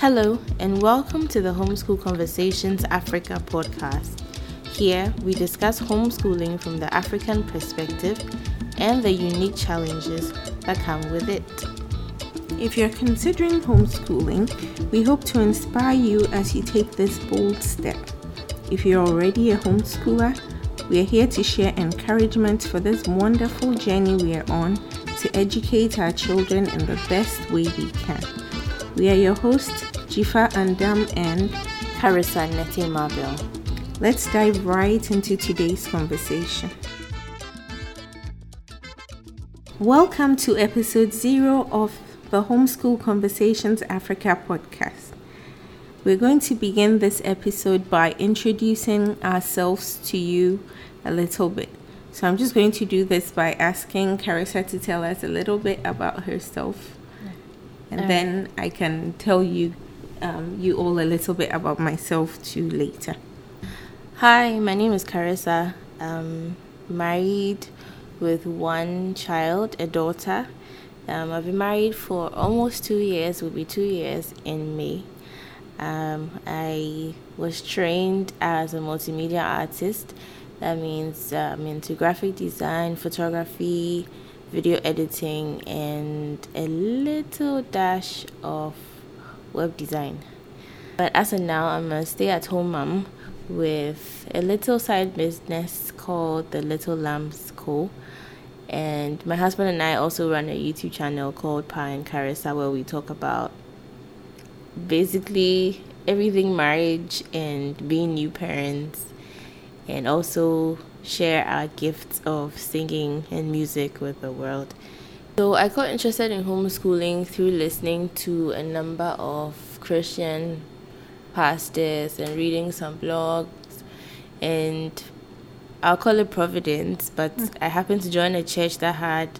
Hello, and welcome to the Homeschool Conversations Africa podcast. Here, we discuss homeschooling from the African perspective and the unique challenges that come with it. If you're considering homeschooling, we hope to inspire you as you take this bold step. If you're already a homeschooler, we are here to share encouragement for this wonderful journey we are on to educate our children in the best way we can. We are your hosts, Jifa Andam and Carissa Nete Mabel. Let's dive right into today's conversation. Welcome to episode zero of the Homeschool Conversations Africa podcast. We're going to begin this episode by introducing ourselves to you a little bit. So I'm just going to do this by asking Carissa to tell us a little bit about herself, and then um, I can tell you um, you all a little bit about myself too later. Hi, my name is Carissa. I'm married with one child, a daughter. Um, I've been married for almost two years, will be two years in May. Um, I was trained as a multimedia artist. That means I'm um, into graphic design, photography, video editing, and a little dash of web design. But as of now, I'm a stay at home mom with a little side business called the Little Lambs Co. And my husband and I also run a YouTube channel called Pa and Carissa where we talk about basically everything marriage and being new parents and also share our gifts of singing and music with the world. So I got interested in homeschooling through listening to a number of Christian pastors and reading some blogs and I'll call it Providence, but mm. I happened to join a church that had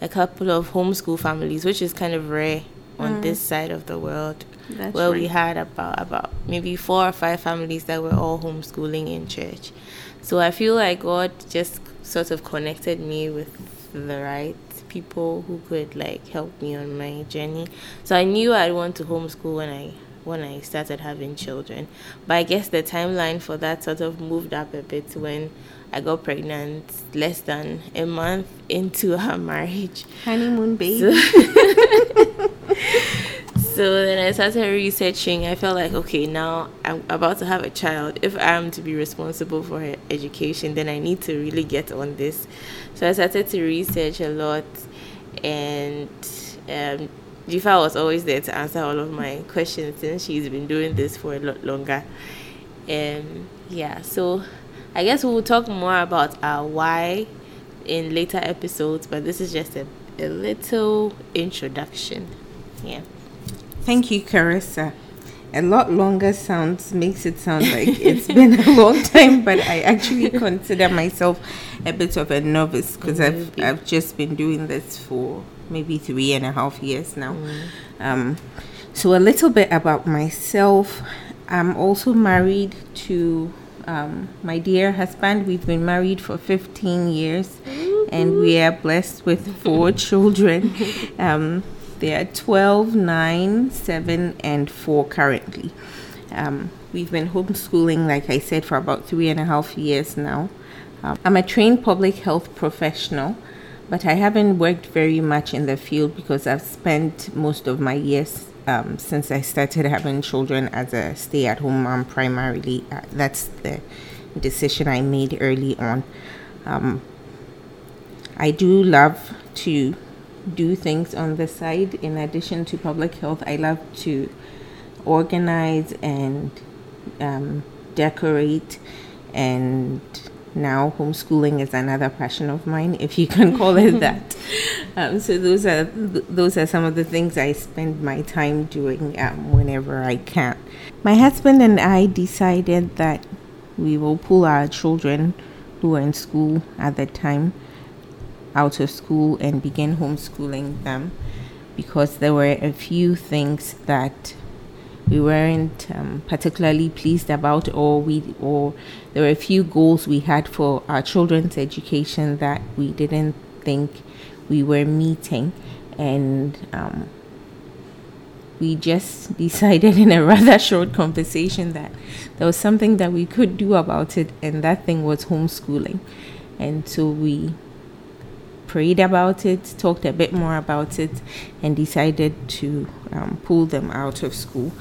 a couple of homeschool families, which is kind of rare on mm. this side of the world. That's where right. we had about about maybe four or five families that were all homeschooling in church. So I feel like God just sort of connected me with the right people who could like help me on my journey. So I knew I'd want to homeschool when I when I started having children. But I guess the timeline for that sort of moved up a bit when I got pregnant less than a month into our marriage. Honeymoon baby. So, so then I started researching. I felt like, okay, now I'm about to have a child. If I'm to be responsible for her education, then I need to really get on this. So I started to research a lot and um, Jifa was always there to answer all of my questions since she's been doing this for a lot longer. And yeah, so I guess we'll talk more about our why in later episodes, but this is just a, a little introduction. Yeah. Thank you, Carissa. A lot longer sounds makes it sound like it's been a long time, but I actually consider myself a bit of a novice because I've I've just been doing this for maybe three and a half years now. Mm. Um, so, a little bit about myself. I'm also married to um, my dear husband. We've been married for 15 years mm-hmm. and we are blessed with four children. Um, they are 12, 9, 7, and 4 currently. Um, we've been homeschooling, like I said, for about three and a half years now. Um, I'm a trained public health professional but I haven't worked very much in the field because I've spent most of my years um, since I started having children as a stay at home mom primarily. Uh, that's the decision I made early on. Um, I do love to do things on the side. In addition to public health. I love to organize and um, decorate. And now homeschooling is another passion of mine if you can call it that. Um, so those are those are some of the things i spend my time doing um, whenever i can. My husband and i decided that we will pull our children who were in school at the time out of school and begin homeschooling them because there were a few things that we weren't um, particularly pleased about, or we or there were a few goals we had for our children's education that we didn't think we were meeting, and um, we just decided in a rather short conversation that there was something that we could do about it, and that thing was homeschooling. And so we prayed about it, talked a bit more about it, and decided to um, pull them out of school.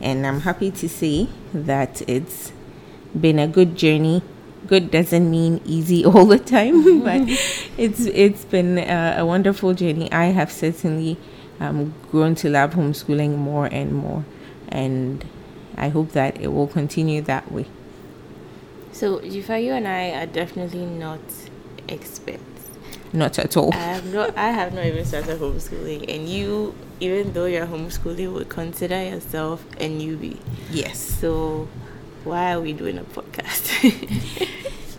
And I'm happy to say that it's been a good journey. Good doesn't mean easy all the time, but it's it's been a, a wonderful journey. I have certainly um, grown to love homeschooling more and more, and I hope that it will continue that way. So, Jifa, you and I are definitely not experts. Not at all. I have not. I have not even started homeschooling, and you, even though you're homeschooling, would consider yourself a newbie. Yes. So, why are we doing a podcast?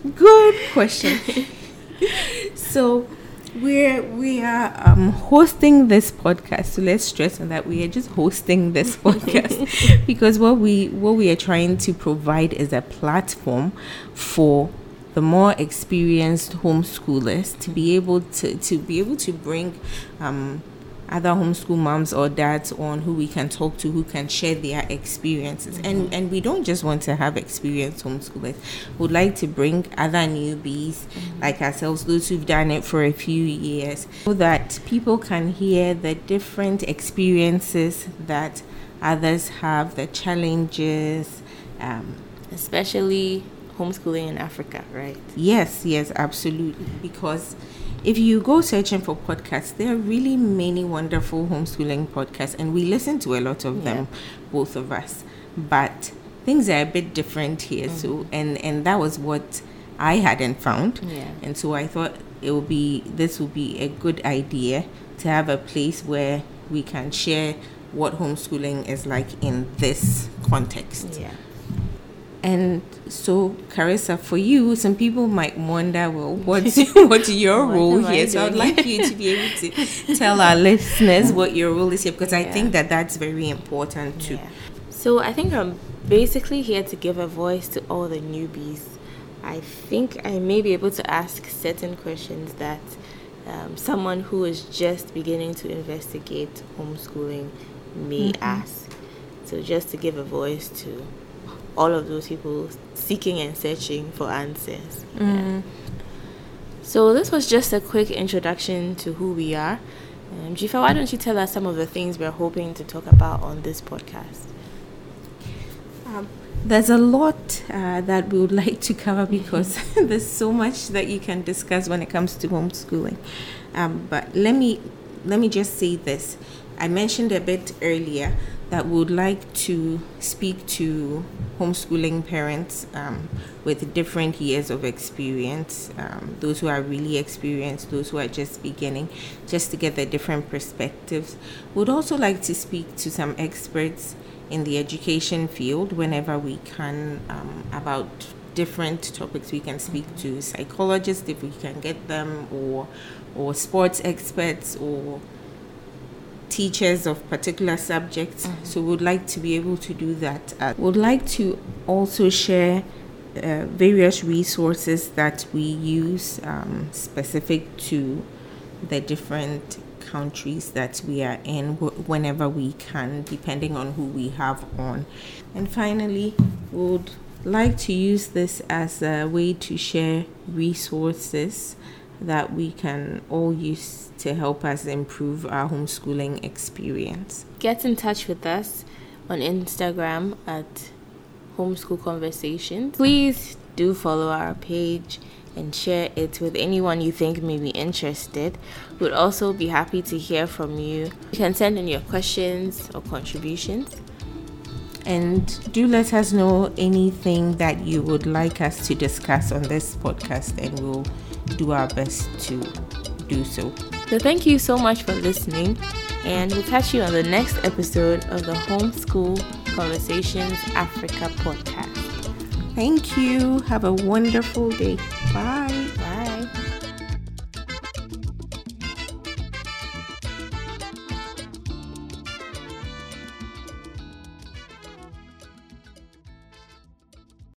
Good question. so, we're we are um, hosting this podcast. So let's stress on that we are just hosting this podcast because what we what we are trying to provide is a platform for the more experienced homeschoolers to be able to to be able to bring um, other homeschool moms or dads on who we can talk to who can share their experiences mm-hmm. and and we don't just want to have experienced homeschoolers would like to bring other newbies mm-hmm. like ourselves those who've done it for a few years so that people can hear the different experiences that others have the challenges um, especially homeschooling in africa right yes yes absolutely because if you go searching for podcasts, there are really many wonderful homeschooling podcasts, and we listen to a lot of yeah. them, both of us. But things are a bit different here, mm-hmm. so and and that was what I hadn't found, yeah. and so I thought it would be this would be a good idea to have a place where we can share what homeschooling is like in this context. Yeah. And so, Carissa, for you, some people might wonder, well, what's what's your what role here? So, I'd like you to be able to tell our listeners what your role is here because yeah. I think that that's very important too. Yeah. So, I think I'm basically here to give a voice to all the newbies. I think I may be able to ask certain questions that um, someone who is just beginning to investigate homeschooling may mm-hmm. ask. So, just to give a voice to all of those people seeking and searching for answers. Mm. Yeah. So this was just a quick introduction to who we are. Um, Jifa, why don't you tell us some of the things we're hoping to talk about on this podcast? Um, there's a lot uh, that we would like to cover because there's so much that you can discuss when it comes to homeschooling. Um, but let me let me just say this. I mentioned a bit earlier that would like to speak to homeschooling parents um, with different years of experience, um, those who are really experienced, those who are just beginning, just to get their different perspectives. Would also like to speak to some experts in the education field whenever we can um, about different topics. We can speak to psychologists if we can get them, or or sports experts, or teachers of particular subjects. Mm-hmm. So would like to be able to do that. Uh, would like to also share uh, various resources that we use um, specific to the different countries that we are in whenever we can, depending on who we have on. And finally, would like to use this as a way to share resources that we can all use to help us improve our homeschooling experience. Get in touch with us on Instagram at Homeschool Conversations. Please do follow our page and share it with anyone you think may be interested. We'd also be happy to hear from you. You can send in your questions or contributions. And do let us know anything that you would like us to discuss on this podcast, and we'll do our best to do so. So, thank you so much for listening, and we'll catch you on the next episode of the Homeschool Conversations Africa podcast. Thank you. Have a wonderful day. Bye.